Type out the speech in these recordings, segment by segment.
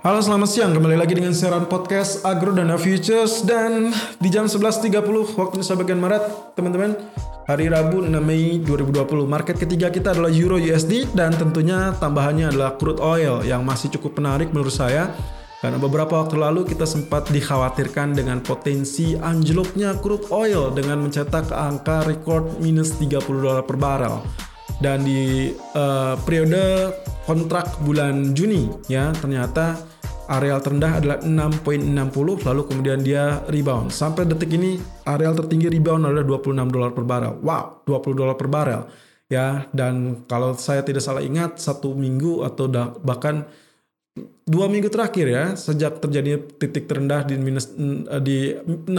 Halo selamat siang, kembali lagi dengan siaran podcast Agro Dana Futures. Dan di jam 11.30 waktu Indonesia bagian Maret Teman-teman Hari Rabu 6 Mei 2020 Market ketiga kita adalah Euro USD Dan tentunya tambahannya adalah crude oil Yang masih cukup menarik menurut saya. Karena beberapa waktu lalu kita sempat dikhawatirkan dengan potensi anjloknya crude oil dengan mencetak angka record minus 30 dolar per barrel. Dan di uh, periode kontrak bulan Juni ya ternyata areal terendah adalah 6.60 lalu kemudian dia rebound. Sampai detik ini areal tertinggi rebound adalah 26 dolar per barrel. Wow, 20 dolar per barrel. Ya, dan kalau saya tidak salah ingat satu minggu atau bahkan dua minggu terakhir ya sejak terjadi titik terendah di minus eh, di 6.60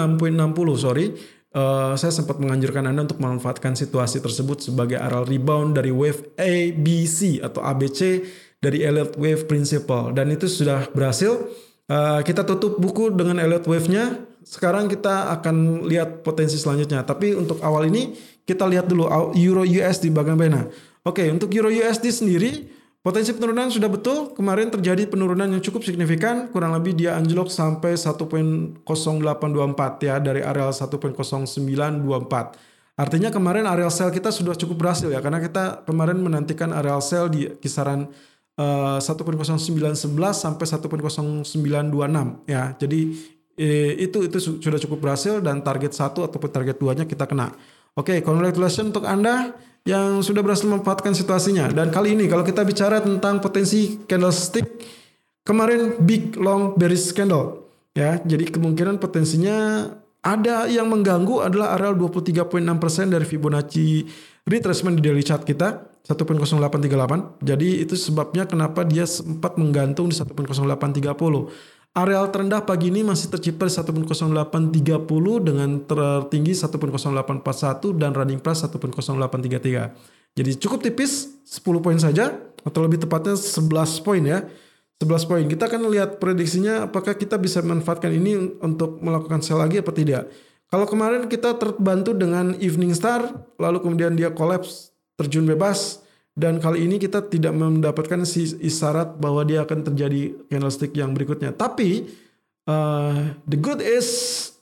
sorry uh, saya sempat menganjurkan anda untuk memanfaatkan situasi tersebut sebagai aral rebound dari wave A, B, C atau ABC dari Elliott Wave Principle dan itu sudah berhasil. Uh, kita tutup buku dengan Elliott Wave-nya. Sekarang kita akan lihat potensi selanjutnya. Tapi untuk awal ini kita lihat dulu Euro USD bagaimana. Oke, untuk Euro USD sendiri Potensi penurunan sudah betul, kemarin terjadi penurunan yang cukup signifikan, kurang lebih dia anjlok sampai 1.0824 ya dari areal 1.0924. Artinya kemarin areal sell kita sudah cukup berhasil ya karena kita kemarin menantikan areal sell di kisaran uh, 1.0911 sampai 1.0926 ya. Jadi eh, itu itu sudah cukup berhasil dan target satu ataupun target duanya kita kena. Oke, congratulations untuk Anda yang sudah berhasil memanfaatkan situasinya. Dan kali ini kalau kita bicara tentang potensi candlestick kemarin big long bearish candle ya. Jadi kemungkinan potensinya ada yang mengganggu adalah areal 23.6% dari Fibonacci retracement di daily chart kita 1.0838. Jadi itu sebabnya kenapa dia sempat menggantung di 1.0830. Areal terendah pagi ini masih tercipta di 1.0830 dengan tertinggi 1.0841 dan running price 1.0833. Jadi cukup tipis 10 poin saja atau lebih tepatnya 11 poin ya. 11 poin. Kita akan lihat prediksinya apakah kita bisa memanfaatkan ini untuk melakukan sell lagi apa tidak. Kalau kemarin kita terbantu dengan Evening Star lalu kemudian dia collapse terjun bebas dan kali ini kita tidak mendapatkan si isyarat bahwa dia akan terjadi candlestick yang berikutnya. Tapi uh, the good is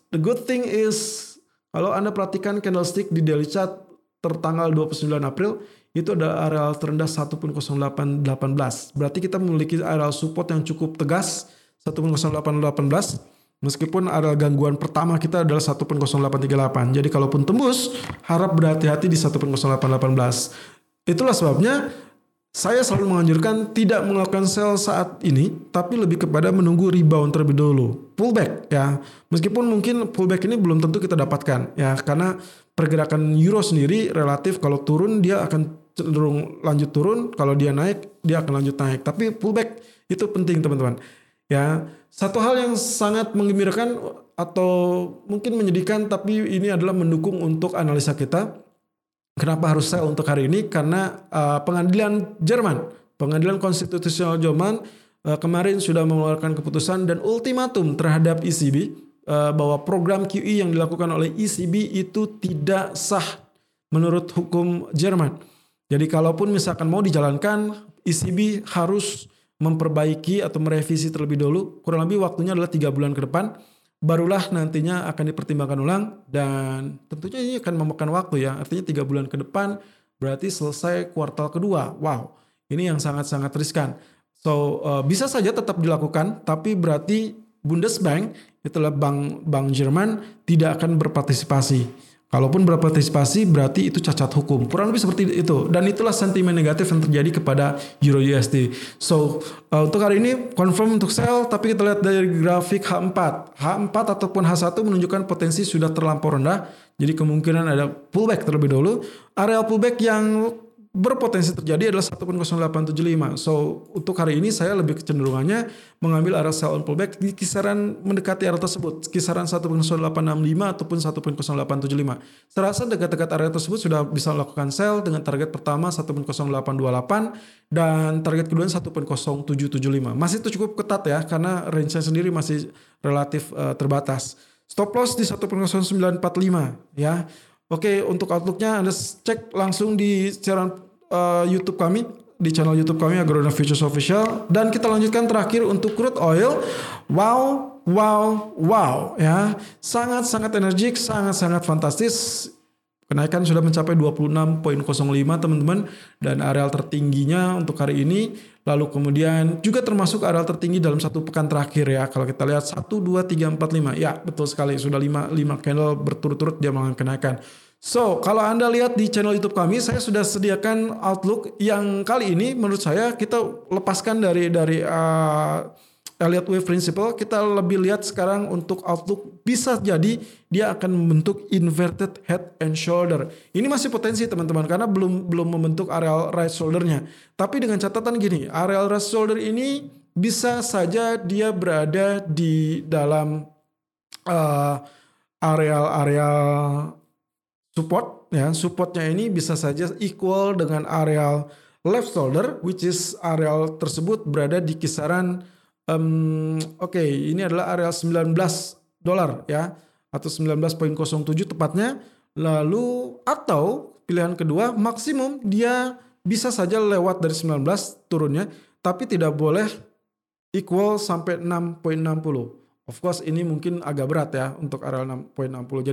the good thing is kalau Anda perhatikan candlestick di daily chart tertanggal 29 April itu ada area terendah 1.0818. Berarti kita memiliki area support yang cukup tegas 1.0818 Meskipun area gangguan pertama kita adalah 1.0838. Jadi kalaupun tembus, harap berhati-hati di 1.0818. Itulah sebabnya saya selalu menganjurkan tidak melakukan sell saat ini, tapi lebih kepada menunggu rebound terlebih dahulu. Pullback ya. Meskipun mungkin pullback ini belum tentu kita dapatkan ya, karena pergerakan euro sendiri relatif kalau turun dia akan cenderung lanjut turun, kalau dia naik dia akan lanjut naik. Tapi pullback itu penting teman-teman. Ya, satu hal yang sangat menggembirakan atau mungkin menyedihkan tapi ini adalah mendukung untuk analisa kita Kenapa harus sell untuk hari ini? Karena uh, pengadilan Jerman, pengadilan konstitusional Jerman uh, kemarin sudah mengeluarkan keputusan dan ultimatum terhadap ECB uh, bahwa program QE yang dilakukan oleh ECB itu tidak sah menurut hukum Jerman. Jadi kalaupun misalkan mau dijalankan, ECB harus memperbaiki atau merevisi terlebih dahulu. Kurang lebih waktunya adalah tiga bulan ke depan barulah nantinya akan dipertimbangkan ulang dan tentunya ini akan memakan waktu ya. Artinya tiga bulan ke depan berarti selesai kuartal kedua. Wow ini yang sangat-sangat riskan. So uh, bisa saja tetap dilakukan tapi berarti Bundesbank itulah bank bank Jerman tidak akan berpartisipasi Kalaupun berpartisipasi berarti itu cacat hukum. Kurang lebih seperti itu. Dan itulah sentimen negatif yang terjadi kepada Euro USD. So, uh, untuk hari ini confirm untuk sell, tapi kita lihat dari grafik H4. H4 ataupun H1 menunjukkan potensi sudah terlampau rendah. Jadi kemungkinan ada pullback terlebih dahulu. Area pullback yang berpotensi terjadi adalah 1.0875. So untuk hari ini saya lebih kecenderungannya mengambil arah sell on pullback di kisaran mendekati area tersebut, kisaran 1.0865 ataupun 1.0875. Saya rasa dekat-dekat area tersebut sudah bisa melakukan sell dengan target pertama 1.0828 dan target kedua 1.0775. Masih itu cukup ketat ya karena range-nya sendiri masih relatif uh, terbatas. Stop loss di 1.0945 ya. Oke, untuk outlooknya Anda cek langsung di siaran uh, YouTube kami di channel YouTube kami Agrodana Futures Official dan kita lanjutkan terakhir untuk crude oil. Wow, wow, wow ya. Sangat-sangat energik, sangat-sangat fantastis. Kenaikan sudah mencapai 26.05 teman-teman dan areal tertingginya untuk hari ini lalu kemudian juga termasuk areal tertinggi dalam satu pekan terakhir ya. Kalau kita lihat 1 2 3 4 5 ya betul sekali sudah 5 5 candle berturut-turut dia mengalami kenaikan. So, kalau Anda lihat di channel YouTube kami, saya sudah sediakan outlook yang kali ini menurut saya kita lepaskan dari dari uh, Elliott Wave Principle, kita lebih lihat sekarang untuk outlook bisa jadi dia akan membentuk inverted head and shoulder. Ini masih potensi teman-teman karena belum belum membentuk areal right shouldernya. Tapi dengan catatan gini, areal right shoulder ini bisa saja dia berada di dalam uh, areal-areal support ya supportnya ini bisa saja equal dengan areal left shoulder which is areal tersebut berada di kisaran um, oke okay, ini adalah areal 19 dolar ya atau 19.07 tepatnya lalu atau pilihan kedua maksimum dia bisa saja lewat dari 19 turunnya tapi tidak boleh equal sampai 6.60 Of course ini mungkin agak berat ya untuk area 6.60.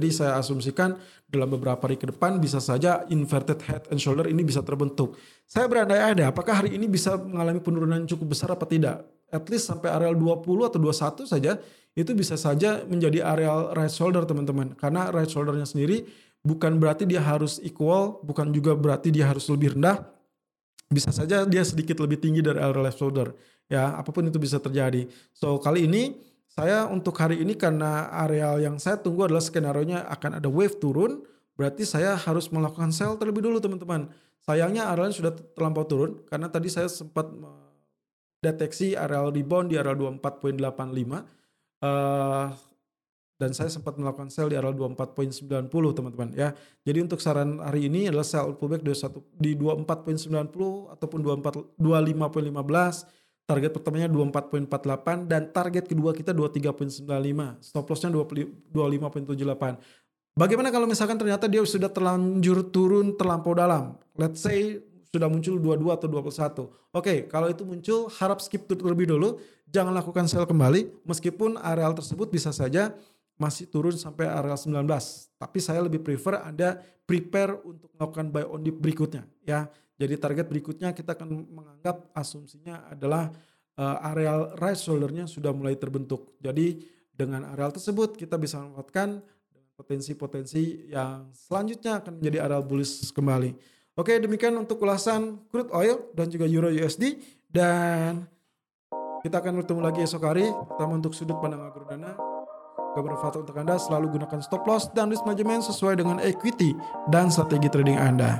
Jadi saya asumsikan dalam beberapa hari ke depan bisa saja inverted head and shoulder ini bisa terbentuk. Saya berandai-andai apakah hari ini bisa mengalami penurunan cukup besar apa tidak. At least sampai areal 20 atau 21 saja itu bisa saja menjadi areal right shoulder teman-teman. Karena right shouldernya sendiri bukan berarti dia harus equal, bukan juga berarti dia harus lebih rendah. Bisa saja dia sedikit lebih tinggi dari area left shoulder. Ya, apa pun itu bisa terjadi. So kali ini saya untuk hari ini karena areal yang saya tunggu adalah skenario-nya akan ada wave turun, berarti saya harus melakukan sell terlebih dulu teman-teman. Sayangnya areal sudah terlampau turun karena tadi saya sempat deteksi areal rebound di areal 24.85 uh, dan saya sempat melakukan sell di areal 24.90 teman-teman ya. Jadi untuk saran hari ini adalah sell pullback di 24.90 ataupun 24 25.15 Target pertamanya 24.48 dan target kedua kita 23.95. Stop lossnya 25.78. Bagaimana kalau misalkan ternyata dia sudah terlanjur turun terlampau dalam? Let's say sudah muncul 22 atau 21. Oke, kalau itu muncul harap skip terlebih dulu, jangan lakukan sell kembali meskipun areal tersebut bisa saja masih turun sampai areal 19. Tapi saya lebih prefer Anda prepare untuk melakukan buy on dip berikutnya ya. Jadi target berikutnya kita akan menganggap asumsinya adalah uh, areal right shouldernya sudah mulai terbentuk. Jadi dengan areal tersebut kita bisa memanfaatkan potensi-potensi yang selanjutnya akan menjadi areal bullish kembali. Oke, demikian untuk ulasan crude oil dan juga euro USD dan kita akan bertemu lagi esok hari pertama untuk sudut pandang agrodana bermanfaat untuk Anda selalu gunakan stop loss dan risk management sesuai dengan equity dan strategi trading Anda.